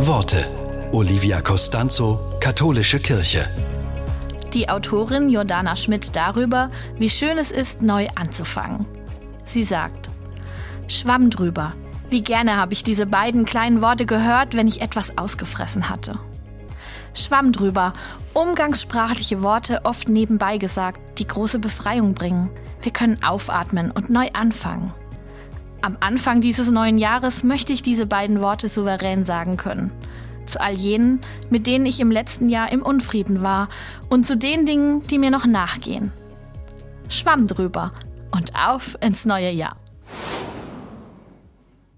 Worte. Olivia Costanzo, Katholische Kirche. Die Autorin Jordana Schmidt darüber, wie schön es ist, neu anzufangen. Sie sagt, Schwamm drüber. Wie gerne habe ich diese beiden kleinen Worte gehört, wenn ich etwas ausgefressen hatte. Schwamm drüber. Umgangssprachliche Worte oft nebenbei gesagt, die große Befreiung bringen. Wir können aufatmen und neu anfangen. Am Anfang dieses neuen Jahres möchte ich diese beiden Worte souverän sagen können. Zu all jenen, mit denen ich im letzten Jahr im Unfrieden war und zu den Dingen, die mir noch nachgehen. Schwamm drüber und auf ins neue Jahr.